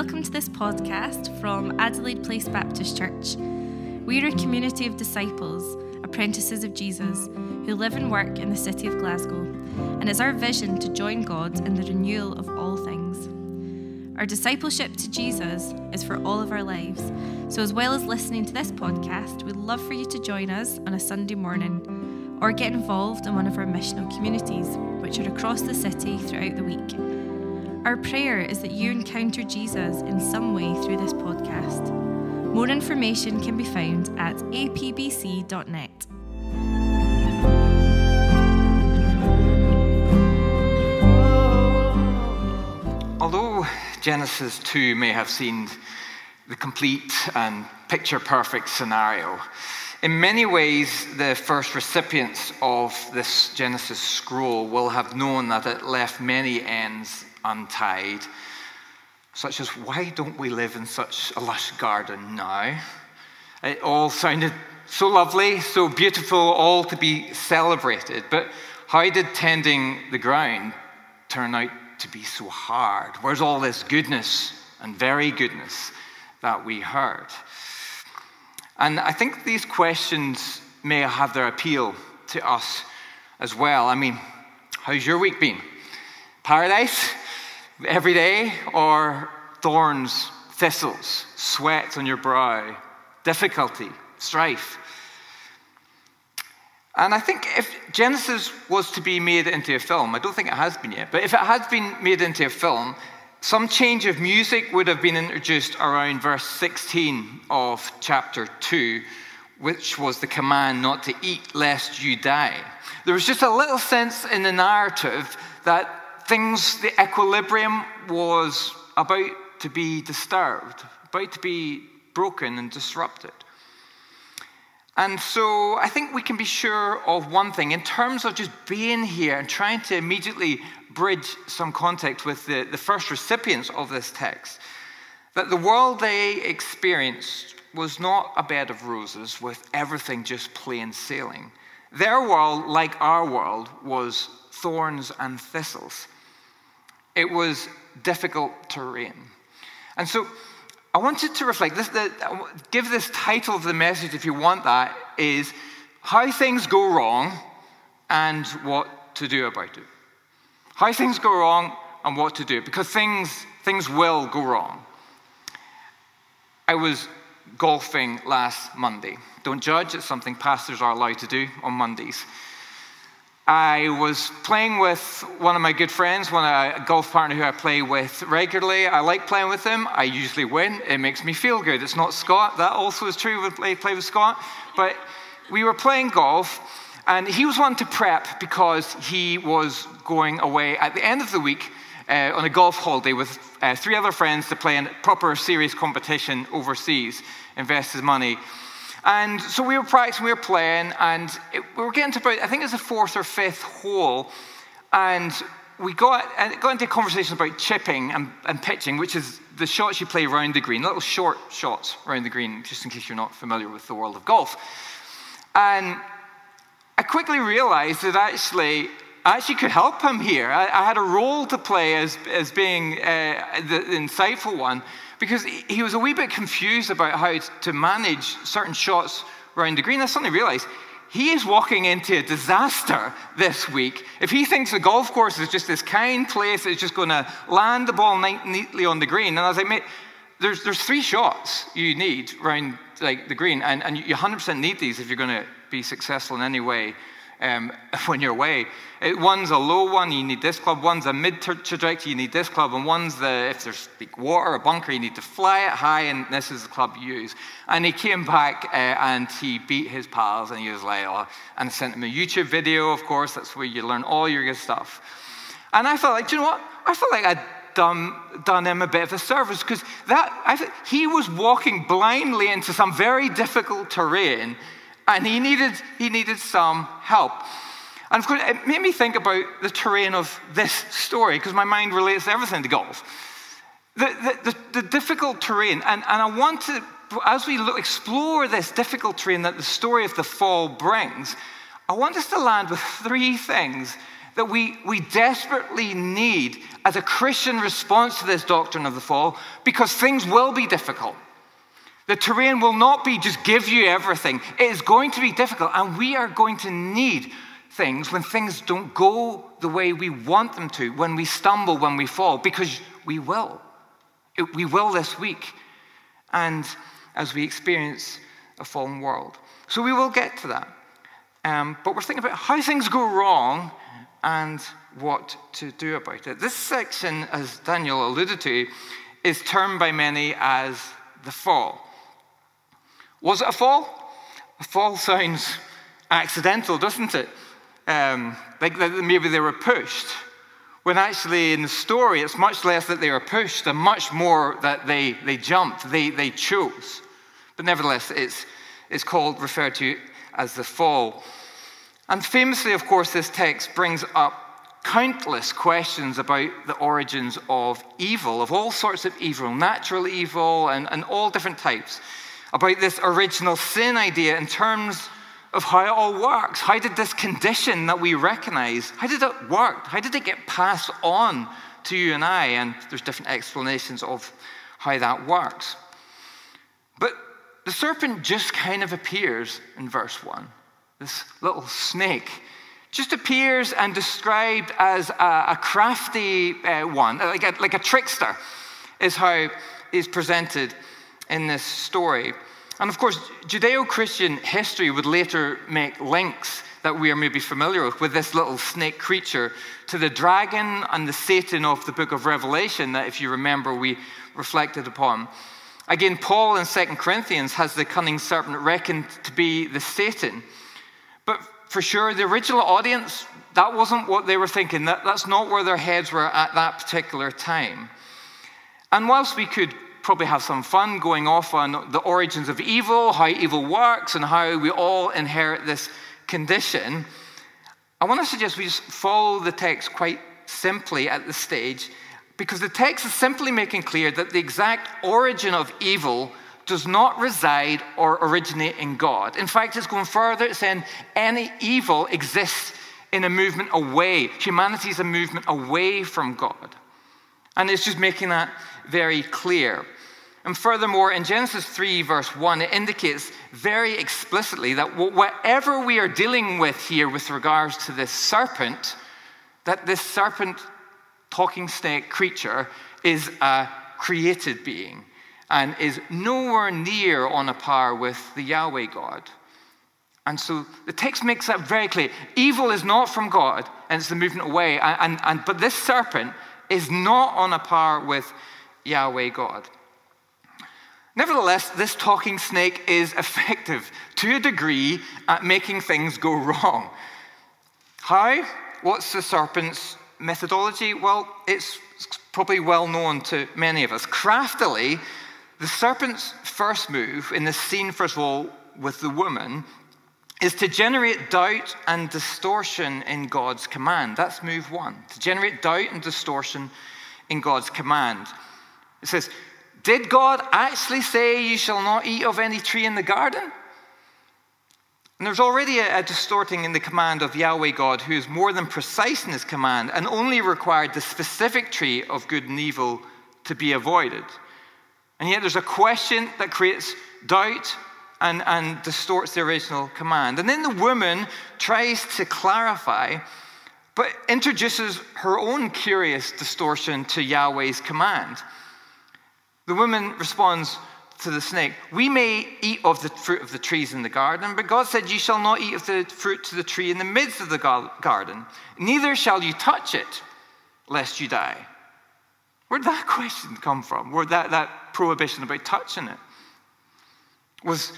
welcome to this podcast from Adelaide Place Baptist Church. We're a community of disciples, apprentices of Jesus, who live and work in the city of Glasgow, and it's our vision to join God in the renewal of all things. Our discipleship to Jesus is for all of our lives, so as well as listening to this podcast, we'd love for you to join us on a Sunday morning or get involved in one of our missional communities, which are across the city throughout the week. Our prayer is that you encounter Jesus in some way through this podcast. More information can be found at apbc.net. Although Genesis 2 may have seemed the complete and picture perfect scenario, in many ways, the first recipients of this Genesis scroll will have known that it left many ends untied, such as why don't we live in such a lush garden now? It all sounded so lovely, so beautiful, all to be celebrated. But how did tending the ground turn out to be so hard? Where's all this goodness and very goodness that we heard? And I think these questions may have their appeal to us as well. I mean, how's your week been? Paradise? Every day, or thorns, thistles, sweat on your brow, difficulty, strife. And I think if Genesis was to be made into a film, I don't think it has been yet, but if it had been made into a film, some change of music would have been introduced around verse 16 of chapter 2, which was the command not to eat lest you die. There was just a little sense in the narrative that things, the equilibrium was about to be disturbed, about to be broken and disrupted. And so I think we can be sure of one thing in terms of just being here and trying to immediately bridge some context with the, the first recipients of this text, that the world they experienced was not a bed of roses with everything just plain sailing. Their world, like our world, was thorns and thistles. It was difficult terrain. And so I wanted to reflect, this, the, give this title of the message if you want that, is How Things Go Wrong and What to Do About It. How things go wrong and what to do, because things, things will go wrong. I was golfing last Monday. Don't judge, it's something pastors are allowed to do on Mondays. I was playing with one of my good friends, one a golf partner who I play with regularly. I like playing with him. I usually win. It makes me feel good. It's not Scott. That also is true when I play with Scott. But we were playing golf, and he was wanting to prep because he was going away at the end of the week uh, on a golf holiday with uh, three other friends to play in a proper serious competition overseas, invest his money. And so we were practicing, we were playing, and it, we were getting to about, I think it was the fourth or fifth hole, and we got, got into a conversation about chipping and, and pitching, which is the shots you play around the green, little short shots around the green, just in case you're not familiar with the world of golf. And I quickly realized that actually I actually could help him here. I, I, had a role to play as, as being uh, the, the insightful one because he was a wee bit confused about how to manage certain shots around the green. I suddenly realized he is walking into a disaster this week. If he thinks the golf course is just this kind place that's just going to land the ball neatly on the green, and I was like, mate, there's, there's three shots you need around like the green, and, and you 100% need these if you're going to be successful in any way um, when you're away. It, one's a low one, you need this club. One's a mid trajectory, you need this club. And one's the, if there's like water or bunker, you need to fly it high, and this is the club you use. And he came back uh, and he beat his pals, and he was like, oh, and sent him a YouTube video, of course, that's where you learn all your good stuff. And I felt like, do you know what? I felt like I'd done, done him a bit of a service because that he was walking blindly into some very difficult terrain and he needed, he needed some help. And of course, it made me think about the terrain of this story because my mind relates everything to golf. The, the, the, the difficult terrain, and, and I want to, as we look, explore this difficult terrain that the story of the fall brings, I want us to land with three things that we, we desperately need as a Christian response to this doctrine of the fall because things will be difficult. The terrain will not be just give you everything. It is going to be difficult, and we are going to need things when things don't go the way we want them to, when we stumble, when we fall, because we will. We will this week, and as we experience a fallen world. So we will get to that. Um, but we're thinking about how things go wrong and what to do about it. This section, as Daniel alluded to, is termed by many as the fall. Was it a fall? A fall sounds accidental, doesn't it? Um, like maybe they were pushed. When actually, in the story, it's much less that they were pushed and much more that they, they jumped, they, they chose. But nevertheless, it's, it's called, referred to as the fall. And famously, of course, this text brings up countless questions about the origins of evil, of all sorts of evil, natural evil, and, and all different types, about this original sin idea in terms of how it all works. How did this condition that we recognize, how did it work? How did it get passed on to you and I? And there's different explanations of how that works. But the serpent just kind of appears in verse 1 this little snake, just appears and described as a, a crafty uh, one, like a, like a trickster, is how is presented in this story. And of course, Judeo Christian history would later make links that we are maybe familiar with, with this little snake creature, to the dragon and the Satan of the book of Revelation, that if you remember, we reflected upon. Again, Paul in 2 Corinthians has the cunning serpent reckoned to be the Satan. But for sure, the original audience, that wasn't what they were thinking. That, that's not where their heads were at that particular time. And whilst we could probably have some fun going off on the origins of evil, how evil works, and how we all inherit this condition, I want to suggest we just follow the text quite simply at this stage because the text is simply making clear that the exact origin of evil does not reside or originate in God. In fact, it's going further, it's saying any evil exists in a movement away. Humanity is a movement away from God. And it's just making that very clear. And furthermore, in Genesis 3, verse 1, it indicates very explicitly that whatever we are dealing with here with regards to this serpent, that this serpent, talking snake creature, is a created being and is nowhere near on a par with the Yahweh God. And so the text makes that very clear. Evil is not from God, and it's the movement away. And, and, and, but this serpent is not on a par with Yahweh God. Nevertheless, this talking snake is effective to a degree at making things go wrong. How? What's the serpent's methodology? Well, it's probably well known to many of us. Craftily, the serpent's first move in this scene, first of all, with the woman, is to generate doubt and distortion in God's command. That's move one, to generate doubt and distortion in God's command. It says, Did God actually say, You shall not eat of any tree in the garden? And there's already a, a, distorting in the command of Yahweh God, who is more than precise in his command and only required the specific tree of good and evil to be avoided. And yet there's a question that creates doubt and, and distorts the original command. And then the woman tries to clarify, but introduces her own curious distortion to Yahweh's command. The woman responds to the snake, We may eat of the fruit of the trees in the garden, but God said, You shall not eat of the fruit of the tree in the midst of the garden, neither shall you touch it, lest you die. Where'd that question come from? Where that, that prohibition about touching it? Was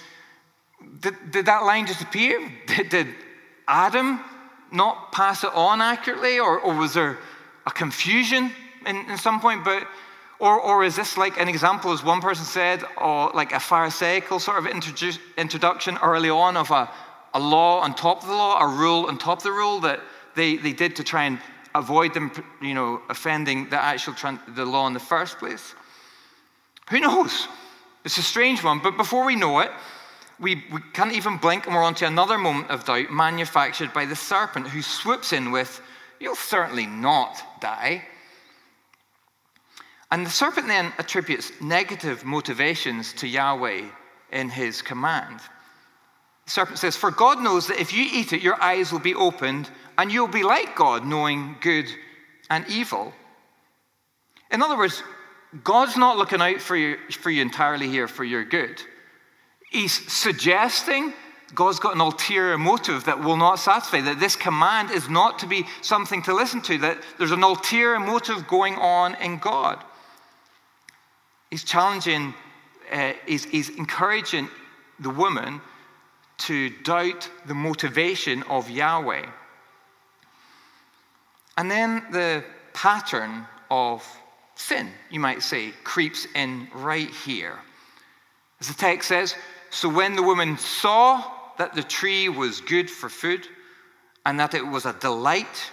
did, did that line disappear? Did, did Adam not pass it on accurately? Or, or was there a confusion in, in some point? But or, or is this like an example, as one person said, or like a Pharisaical sort of introduction early on of a, a law on top of the law, a rule on top of the rule that they, they did to try and avoid them, you know, offending the actual the law in the first place? Who knows? It's a strange one, but before we know it, we, we can't even blink and we're onto another moment of doubt manufactured by the serpent who swoops in with, You'll certainly not die. And the serpent then attributes negative motivations to Yahweh in his command. The serpent says, For God knows that if you eat it, your eyes will be opened, and you'll be like God, knowing good and evil. In other words, God's not looking out for you, for you entirely here for your good. He's suggesting God's got an ulterior motive that will not satisfy, that this command is not to be something to listen to, that there's an ulterior motive going on in God. He's challenging, uh, he's, he's encouraging the woman to doubt the motivation of Yahweh. And then the pattern of sin, you might say, creeps in right here. As the text says, so when the woman saw that the tree was good for food and that it was a delight,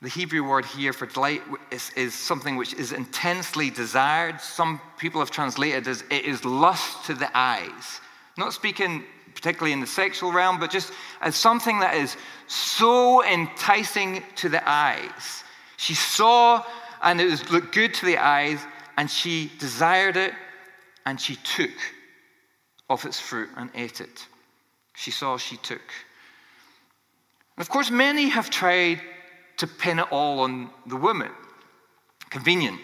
the Hebrew word here for delight is, is, something which is intensely desired. Some people have translated as it is lust to the eyes. Not speaking particularly in the sexual realm, but just as something that is so enticing to the eyes. She saw and it was, looked good to the eyes, and she desired it, and she took of its fruit and ate it. She saw, she took. And of course, many have tried to pin it all on the woman. Convenient.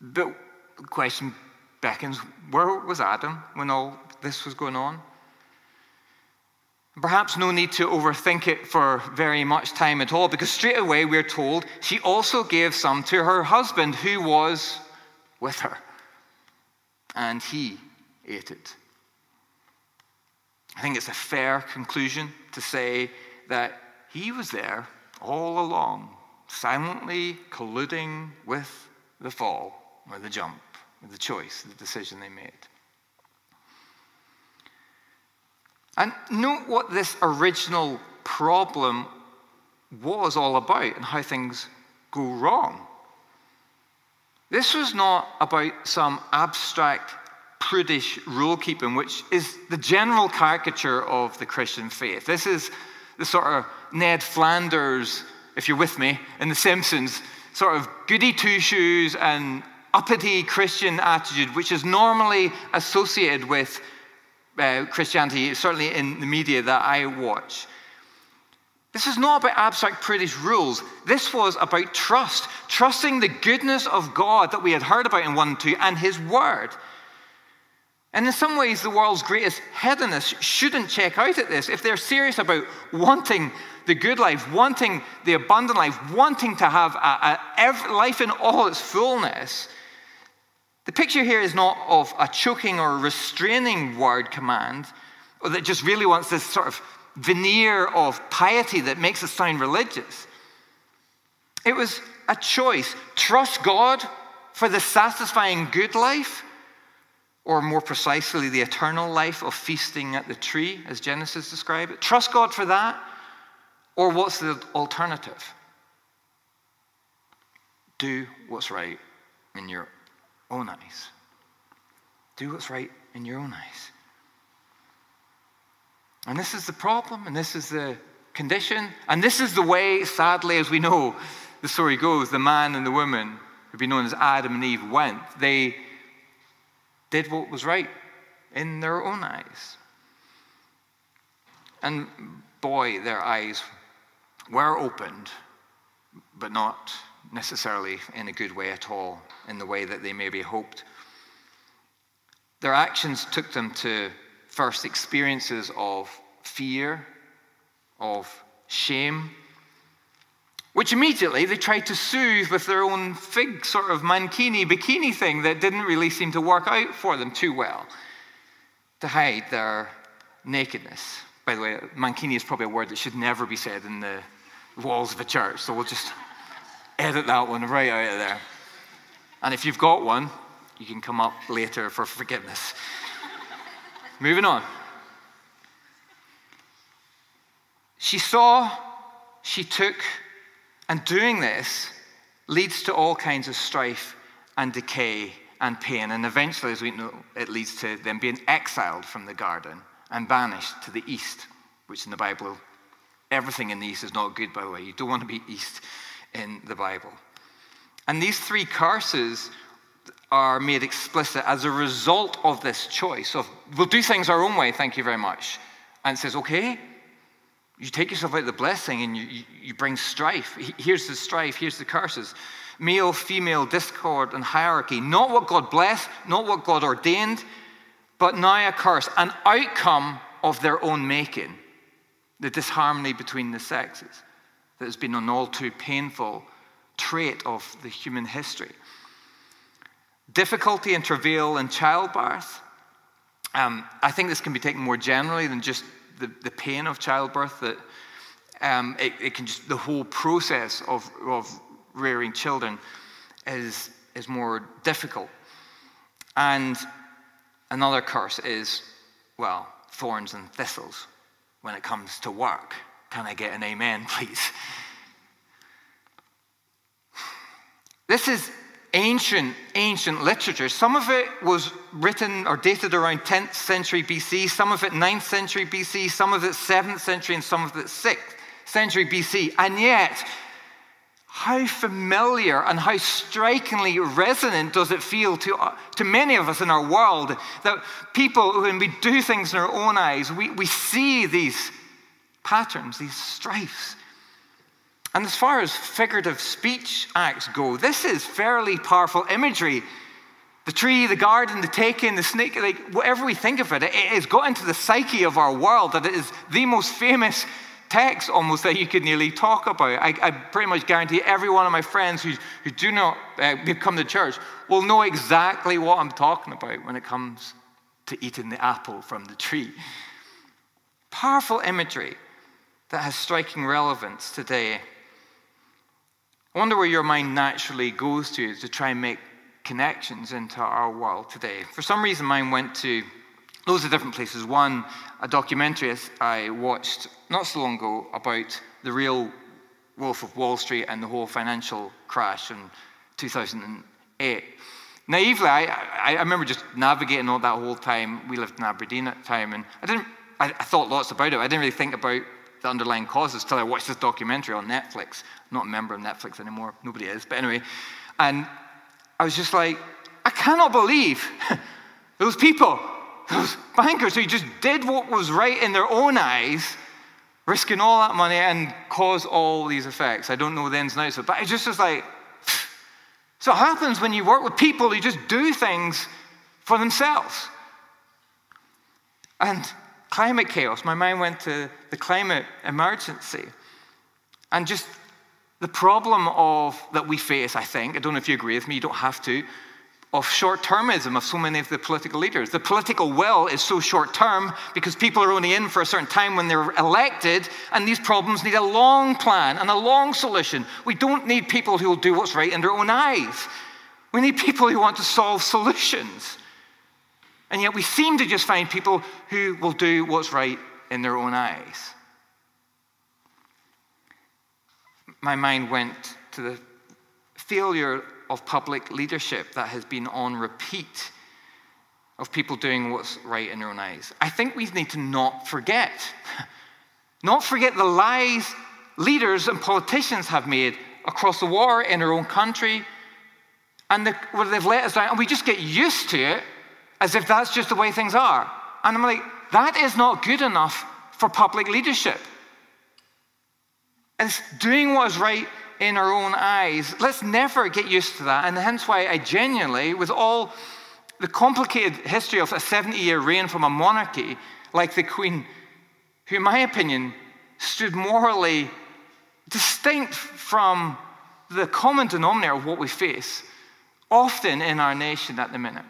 But the question beckons where was Adam when all this was going on? Perhaps no need to overthink it for very much time at all, because straight away we're told she also gave some to her husband who was with her. And he ate it. I think it's a fair conclusion to say that he was there all along, silently colluding with the fall, or the jump, or the choice, the decision they made. And note what this original problem was all about and how things go wrong. This was not about some abstract prudish rule keeping, which is the general caricature of the Christian faith. This is the sort of Ned Flanders, if you're with me, in The Simpsons, sort of goody two shoes and uppity Christian attitude, which is normally associated with uh, Christianity, certainly in the media that I watch. This is not about abstract prudish rules. This was about trust, trusting the goodness of God that we had heard about in 1 and 2 and His Word. And in some ways, the world's greatest hedonists shouldn't check out at this. If they're serious about wanting the good life, wanting the abundant life, wanting to have a, a life in all its fullness, the picture here is not of a choking or restraining word command, or that just really wants this sort of veneer of piety that makes us sound religious. It was a choice trust God for the satisfying good life or more precisely, the eternal life of feasting at the tree, as Genesis describes it? Trust God for that? Or what's the alternative? Do what's right in your own eyes. Do what's right in your own eyes. And this is the problem, and this is the condition, and this is the way, sadly, as we know, the story goes the man and the woman, who'd be known as Adam and Eve, went. They did what was right in their own eyes. And boy, their eyes were opened, but not necessarily in a good way at all, in the way that they maybe hoped. Their actions took them to first experiences of fear, of shame, which immediately they tried to soothe with their own fig sort of mankini bikini thing that didn't really seem to work out for them too well to hide their nakedness. By the way, mankini is probably a word that should never be said in the walls of a church, so we'll just edit that one right out of there. And if you've got one, you can come up later for forgiveness. Moving on. She saw, she took, and doing this leads to all kinds of strife and decay and pain. And eventually, as we know, it leads to them being exiled from the garden and banished to the east, which in the Bible Everything in the East is not good, by the way. You don't want to be East in the Bible. And these three curses are made explicit as a result of this choice of we'll do things our own way, thank you very much. And says, okay, you take yourself out of the blessing and you, you, bring strife. Here's the strife, here's the curses male female discord and hierarchy. Not what God blessed, not what God ordained, but now a curse, an outcome of their own making. The disharmony between the sexes that has been an all too painful trait of the human history. Difficulty and travail in childbirth. Um, I think this can be taken more generally than just the, the pain of childbirth, that um, it, it, can just, the whole process of, of rearing children is, is more difficult. And another curse is, well, thorns and thistles when it comes to work. Can I get an amen, please? This is ancient, ancient literature. Some of it was written or dated around 10th century BC, some of it 9th century BC, some of it 7th century, and some of it 6th century BC. And yet, how familiar and how strikingly resonant does it feel to, uh, to many of us in our world that people, when we do things in our own eyes, we, we see these patterns, these strifes. And as far as figurative speech acts go, this is fairly powerful imagery. The tree, the garden, the taking, the snake, like whatever we think of it, it has got into the psyche of our world that it is the most famous text almost that you could nearly talk about. I, I pretty much guarantee every one of my friends who, who do not uh, come to church will know exactly what I'm talking about when it comes to eating the apple from the tree. Powerful imagery that has striking relevance today. I wonder where your mind naturally goes to to try and make connections into our world today. For some reason, mine went to loads of different places. One, a documentary I watched not so long ago about the real Wolf of Wall Street and the whole financial crash in 2008. Naively, I, I, remember just navigating all that whole time. We lived in Aberdeen at the time, and I didn't. I, I thought lots about it. I didn't really think about the underlying causes till I watched this documentary on Netflix. I'm not a member of Netflix anymore. Nobody is, but anyway. And I was just like, I cannot believe those people those bankers who just did what was right in their own eyes, risking all that money and cause all these effects. I don't know the ins and outs of it, but it just was like, so it happens when you work with people who just do things for themselves. And climate chaos, my mind went to the climate emergency. And just the problem of that we face, I think, I don't know if you agree with me, you don't have to, of short termism of so many of the political leaders. The political will is so short term because people are only in for a certain time when they're elected, and these problems need a long plan and a long solution. We don't need people who will do what's right in their own eyes. We need people who want to solve solutions. And yet we seem to just find people who will do what's right in their own eyes. My mind went to the failure of public leadership that has been on repeat of people doing what's right in their own eyes. I think we need to not forget, not forget the lies leaders and politicians have made across the war in our own country and the, where they've let us down, and we just get used to it as if that's just the way things are. And I'm like, that is not good enough for public leadership. It's doing what is right in our own eyes. Let's never get used to that. And hence why I genuinely, with all the complicated history of a 70 year reign from a monarchy like the Queen, who, in my opinion, stood morally distinct from the common denominator of what we face, often in our nation at the minute.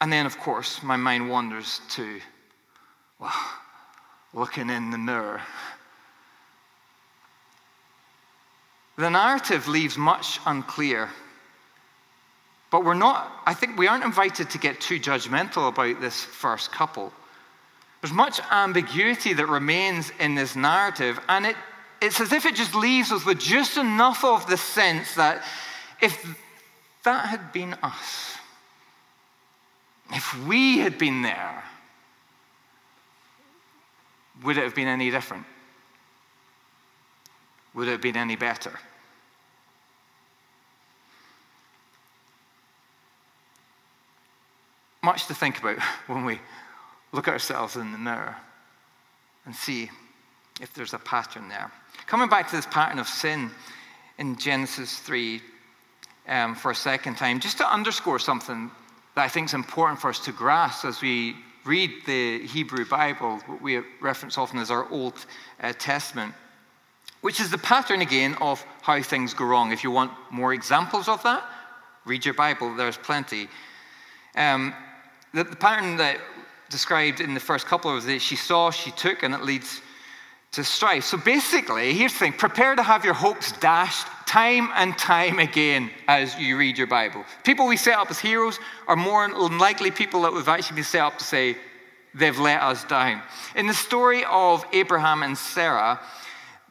And then, of course, my mind wanders to well, looking in the mirror. The narrative leaves much unclear. But we're not, I think we aren't invited to get too judgmental about this first couple. There's much ambiguity that remains in this narrative, and it, it's as if it just leaves us with just enough of the sense that if that had been us, If we had been there, would it have been any different? Would it have been any better? Much to think about when we look at ourselves in the mirror and see if there's a pattern there. Coming back to this pattern of sin in Genesis 3 um, for a second time, just to underscore something that I think is important for us to grasp as we read the Hebrew Bible, what we reference often as our Old uh, Testament, which is the pattern again of how things go wrong. If you want more examples of that, read your Bible, there's plenty. Um, the, the, pattern that described in the first couple of this, she saw, she took, and it leads to strife. So basically, here's the thing prepare to have your hopes dashed time and time again as you read your Bible. People we set up as heroes are more likely people that we've actually been set up to say, they've let us down. In the story of Abraham and Sarah,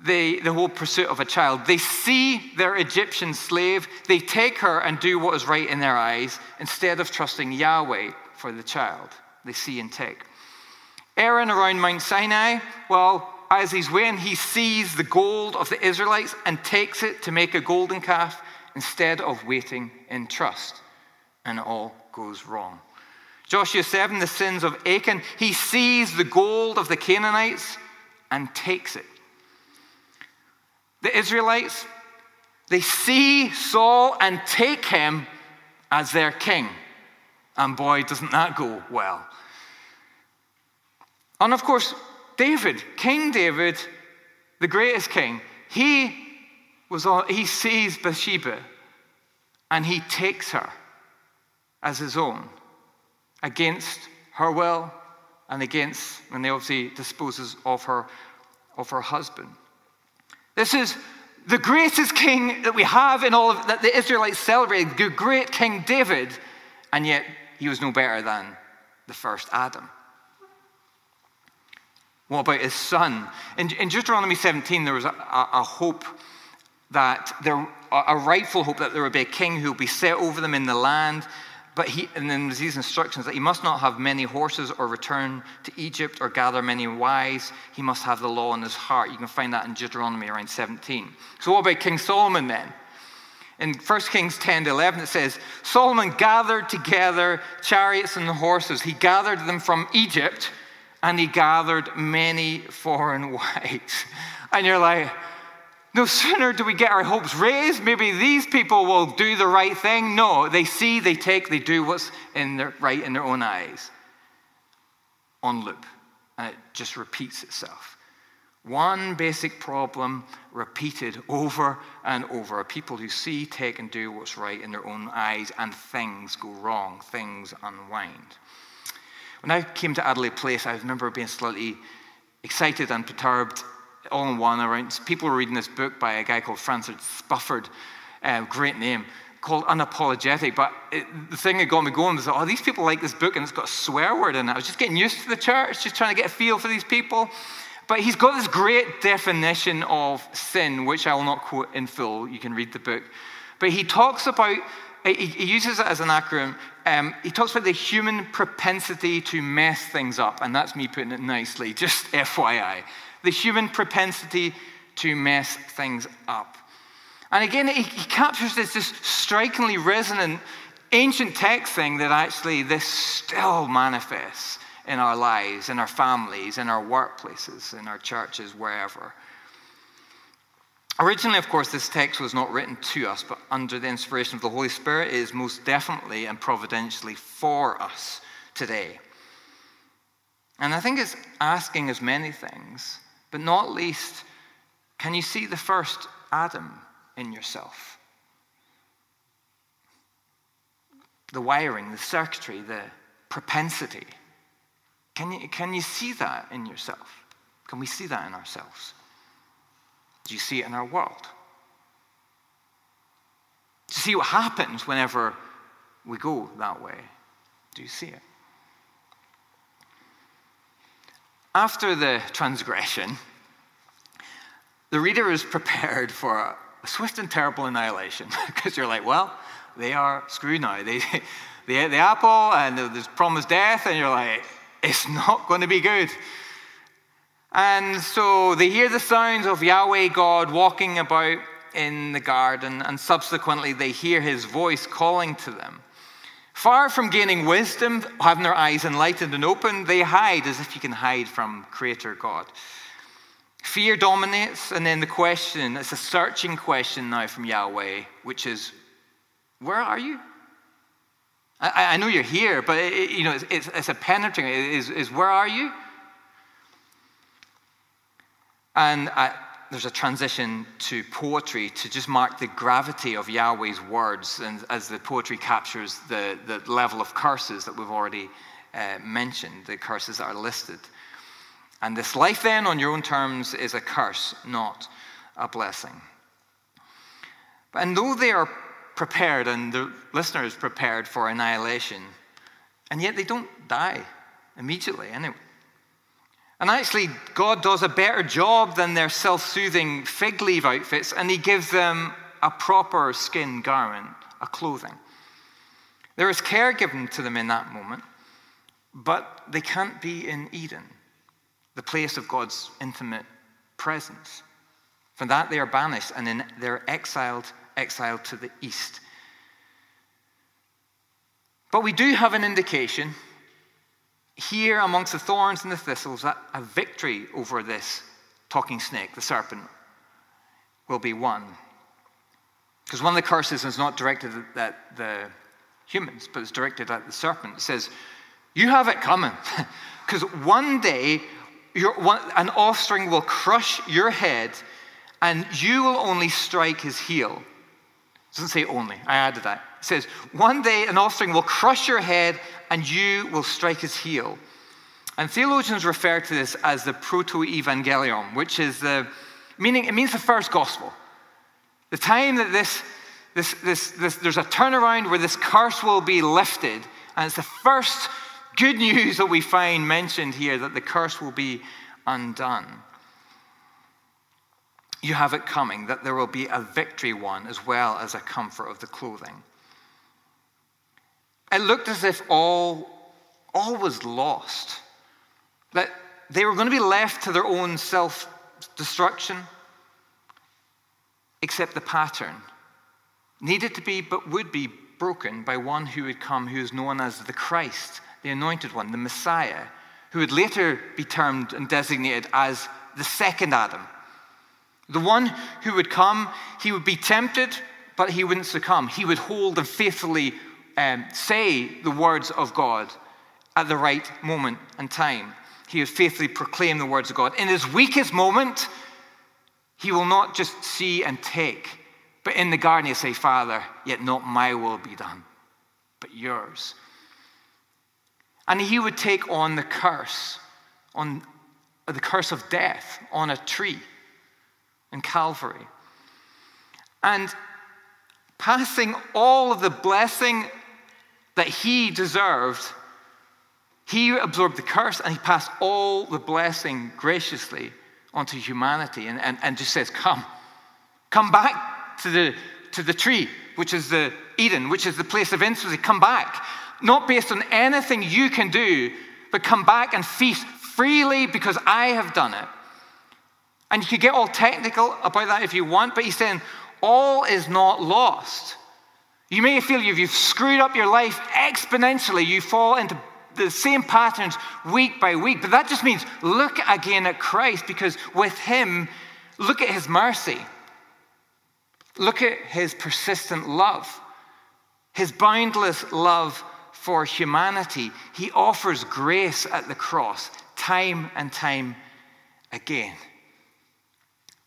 the, the whole pursuit of a child, they see their Egyptian slave, they take her and do what is right in their eyes instead of trusting Yahweh for the child. They see and take. Aaron around Mount Sinai, well, as he's waiting, he sees the gold of the Israelites and takes it to make a golden calf instead of waiting in trust. And it all goes wrong. Joshua 7, the sins of Achan, he sees the gold of the Canaanites and takes it. The Israelites, they see Saul and take him as their king. And boy, doesn't that go well. And of course, David, King David, the greatest king, he was all, he sees Bathsheba and he takes her as his own against her will and against, and he obviously disposes of her, of her husband. This is the greatest king that we have in all of that the Israelites celebrated, the great King David, and yet he was no better than the first Adam. What about his son? In, in Deuteronomy 17, there was a, a, a hope that there, a rightful hope that there would be a king who would be set over them in the land. But he, and then there's these instructions that he must not have many horses or return to Egypt or gather many wives. He must have the law in his heart. You can find that in Deuteronomy around 17. So, what about King Solomon then? In 1 Kings 10 to 11, it says, Solomon gathered together chariots and horses. He gathered them from Egypt and he gathered many foreign wives. And you're like, no sooner do we get our hopes raised, maybe these people will do the right thing. No, they see, they take, they do what's in their, right in their own eyes. On loop. And it just repeats itself. One basic problem repeated over and over. People who see, take, and do what's right in their own eyes, and things go wrong, things unwind. When I came to Adelaide Place, I remember being slightly excited and perturbed all in one around. People were reading this book by a guy called Francis Spufford, uh, great name, called Unapologetic. But it, the thing that got me going was, oh, these people like this book and it's got a swear word in it. I was just getting used to the church, just trying to get a feel for these people. But he's got this great definition of sin, which I will not quote in full. You can read the book. But he talks about he, uses it as an acronym. Um, he talks about the human propensity to mess things up, and that's me putting it nicely, just FYI. The human propensity to mess things up. And again, he, he captures this, this strikingly resonant ancient text thing that actually this still manifests in our lives, in our families, in our workplaces, in our churches, wherever. Originally, of course, this text was not written to us, but under the inspiration of the Holy Spirit, it is most definitely and providentially for us today. And I think it's asking us many things, but not least, can you see the first Adam in yourself? The wiring, the circuitry, the propensity. Can you, can you see that in yourself? Can we see that in ourselves? Do you see it in our world? Do you see what happens whenever we go that way? Do you see it? After the transgression, the reader is prepared for a swift and terrible annihilation because you're like, well, they are screwed now. They, they ate the apple and there's promised death, and you're like, it's not going to be good. And so they hear the sounds of Yahweh God walking about in the garden, and subsequently they hear his voice calling to them. Far from gaining wisdom, having their eyes enlightened and open, they hide as if you can hide from Creator God. Fear dominates, and then the question, it's a searching question now from Yahweh, which is, Where are you? I, I know you're here, but it, you know, it's, it's, it's a penetrating, is, is where are you? And there's a transition to poetry to just mark the gravity of Yahweh's words, and as the poetry captures the, the level of curses that we've already uh, mentioned, the curses that are listed. And this life, then, on your own terms, is a curse, not a blessing. And though they are prepared, and the listener is prepared for annihilation, and yet they don't die immediately anyway. And actually, God does a better job than their self soothing fig leaf outfits, and He gives them a proper skin garment, a clothing. There is care given to them in that moment, but they can't be in Eden, the place of God's intimate presence. From that, they are banished and then they're exiled, exiled to the east. But we do have an indication here amongst the thorns and the thistles a victory over this talking snake, the serpent, will be won. Because one of the curses is not directed at the humans, but it's directed at the serpent. It says, You have it coming. Because one day one, an offspring will crush your head and you will only strike his heel. It doesn't say only, I added that. It says, One day an offspring will crush your head and you will strike his heel. And theologians refer to this as the proto evangelium, which is the meaning, it means the first gospel. The time that this, this, this, this, there's a turnaround where this curse will be lifted, and it's the first good news that we find mentioned here that the curse will be undone. You have it coming, that there will be a victory won as well as a comfort of the clothing. It looked as if all, all was lost, that they were going to be left to their own self destruction, except the pattern needed to be, but would be broken by one who would come who is known as the Christ, the anointed one, the Messiah, who would later be termed and designated as the second Adam. The one who would come, he would be tempted, but he wouldn't succumb. He would hold and faithfully um, say the words of God at the right moment and time. He would faithfully proclaim the words of God. In his weakest moment, he will not just see and take, but in the garden he'll say, Father, yet not my will be done, but yours. And he would take on the curse, on the curse of death on a tree in Calvary. And passing all of the blessing that he deserved, he absorbed the curse and he passed all the blessing graciously onto humanity and, and, and just says, Come, come back to the, to the tree, which is the Eden, which is the place of intimacy. Come back. Not based on anything you can do, but come back and feast freely because I have done it. And you could get all technical about that if you want, but he's saying all is not lost. You may feel you've, you've screwed up your life exponentially. You fall into the same patterns week by week. But that just means look again at Christ because with Him, look at His mercy. Look at His persistent love, His boundless love for humanity. He offers grace at the cross time and time again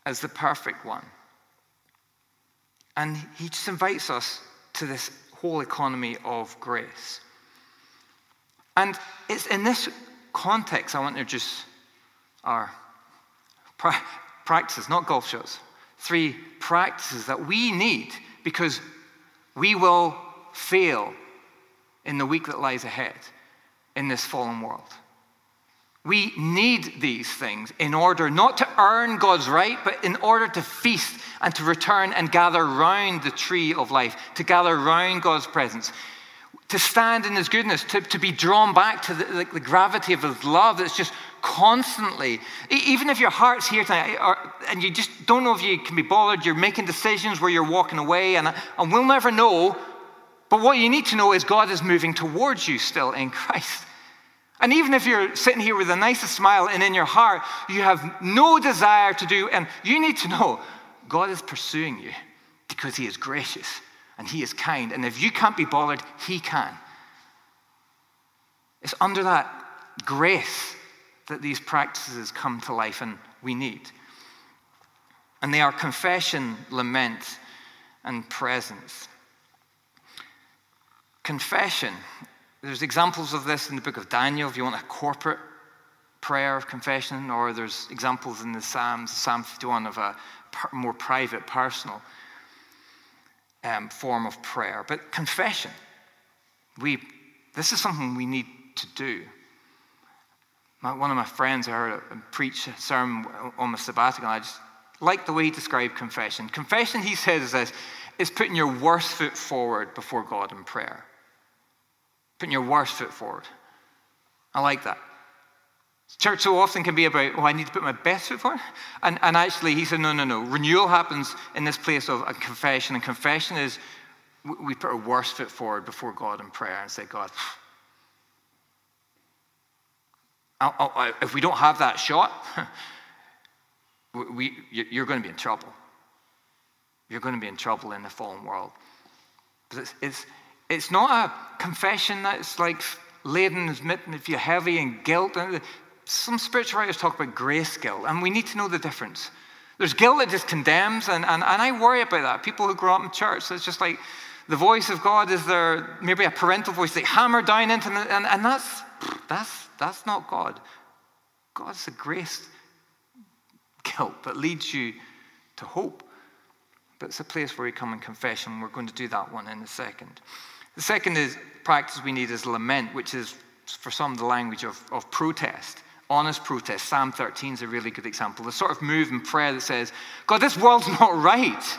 as the perfect one. And He just invites us to this whole economy of grace. And it's in this context I want to introduce our practices, not golf shots. Three practices that we need because we will fail in the week that lies ahead in this fallen world. We need these things in order not to earn God's right, but in order to feast and to return and gather round the tree of life, to gather round God's presence. to stand in his goodness, to, to be drawn back to the, the, the gravity of his love that's just constantly. Even if your heart's here tonight or, and you just don't know if you can be bothered, you're making decisions where you're walking away, and, and we'll never know. But what you need to know is God is moving towards you still in Christ. And even if you're sitting here with the nicest smile and in your heart you have no desire to do, and you need to know God is pursuing you because He is gracious and He is kind. And if you can't be bothered, He can. It's under that grace that these practices come to life and we need. And they are confession, lament, and presence. Confession there's examples of this in the book of Daniel, if you want a corporate prayer of confession, or there's examples in the Psalms, Psalm 51 of a more private, personal um, form of prayer. But confession, we, this is something we need to do. My, one of my friends, I heard a, preach a sermon on the sabbatical, I just like the way he described confession. Confession, he says, is this, is putting your worst foot forward before God in prayer. Putting your worst foot forward. I like that. Church so often can be about, oh, I need to put my best foot forward. And, and actually, he said, no, no, no. Renewal happens in this place of a confession. And confession is we put our worst foot forward before God in prayer and say, God, I'll, I'll, if we don't have that shot, we, you're going to be in trouble. You're going to be in trouble in the fallen world. It's, it's, it's not a confession that's like laden, if you're heavy and guilt. Some spiritual writers talk about grace guilt, and we need to know the difference. There's guilt that just condemns, and, and, and I worry about that. People who grow up in church, it's just like the voice of God is there, maybe a parental voice, they hammer down into, and, and that's, that's, that's not God. God's a grace guilt that leads you to hope. But it's a place where we come in confession. We're going to do that one in a second. The second is, practice we need is lament, which is for some the language of, of protest, honest protest. Psalm 13 is a really good example. The sort of move in prayer that says, God, this world's not right.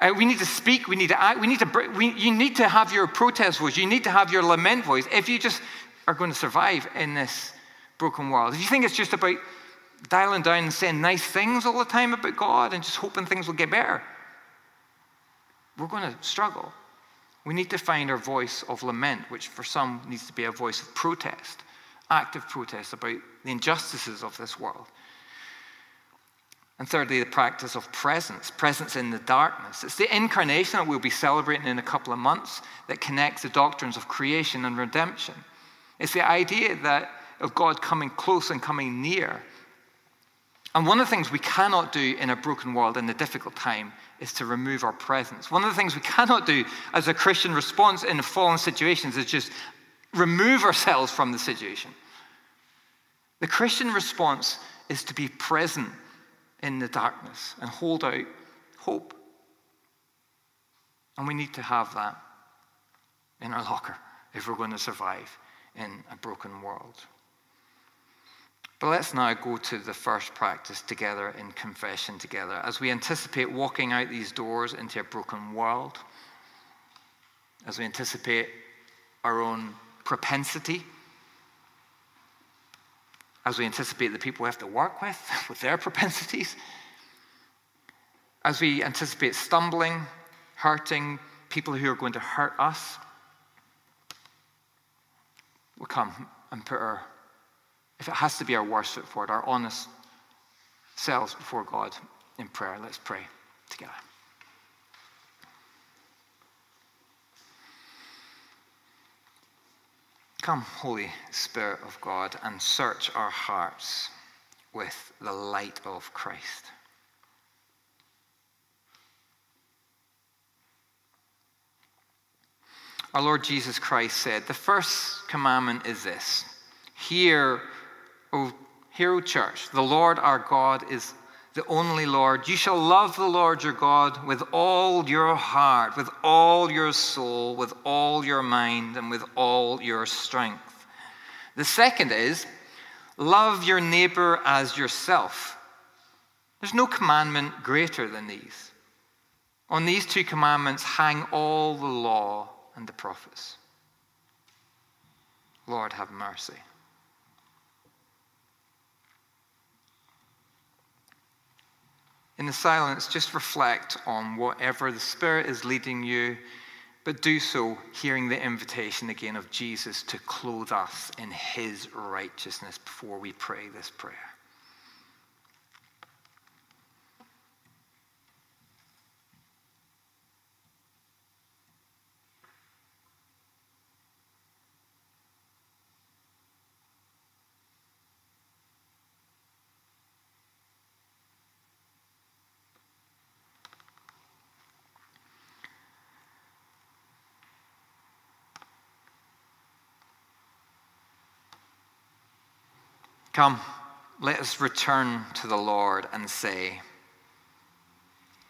Uh, we need to speak, we need to act, we need to, we, you need to have your protest voice, you need to have your lament voice if you just are going to survive in this broken world. If you think it's just about dialing down and saying nice things all the time about God and just hoping things will get better, we're going to struggle. We need to find our voice of lament, which for some needs to be a voice of protest, active protest about the injustices of this world. And thirdly, the practice of presence, presence in the darkness. It's the incarnation that we'll be celebrating in a couple of months that connects the doctrines of creation and redemption. It's the idea that of God coming close and coming near. And one of the things we cannot do in a broken world in a difficult time is to remove our presence. One of the things we cannot do as a Christian response in fallen situations is just remove ourselves from the situation. The Christian response is to be present in the darkness and hold out hope. And we need to have that in our locker if we're going to survive in a broken world. But let's now go to the first practice together in confession together as we anticipate walking out these doors into a broken world, as we anticipate our own propensity, as we anticipate the people we have to work with, with their propensities, as we anticipate stumbling, hurting, people who are going to hurt us. We'll come and put our if it has to be our worst foot forward, our honest selves before God in prayer, let's pray together. Come, Holy Spirit of God, and search our hearts with the light of Christ. Our Lord Jesus Christ said, The first commandment is this Hear, O Hero Church, the Lord our God is the only Lord. You shall love the Lord your God with all your heart, with all your soul, with all your mind, and with all your strength. The second is love your neighbor as yourself. There's no commandment greater than these. On these two commandments hang all the law and the prophets. Lord, have mercy. In the silence, just reflect on whatever the Spirit is leading you, but do so hearing the invitation again of Jesus to clothe us in His righteousness before we pray this prayer. Come, let us return to the Lord and say,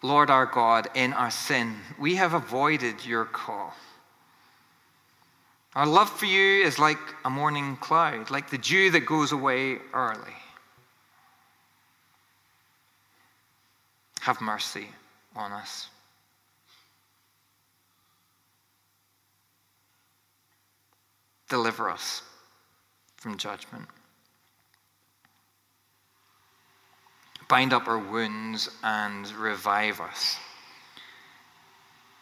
Lord our God, in our sin, we have avoided your call. Our love for you is like a morning cloud, like the dew that goes away early. Have mercy on us. Deliver us from judgment. Bind up our wounds, and revive us.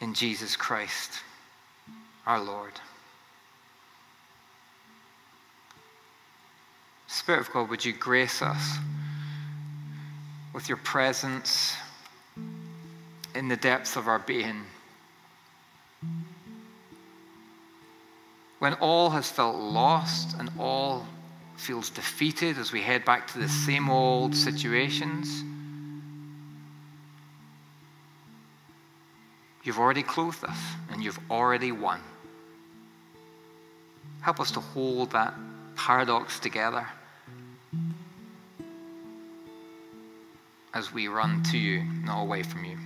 In Jesus Christ, our Lord. Spirit of God, would you grace us with your presence in the depths of our being? When all has felt lost and all feels defeated as we head back to the same old situations. You've already clothed us and you've already won. Help us to hold that paradox together as we run to you, not away from you.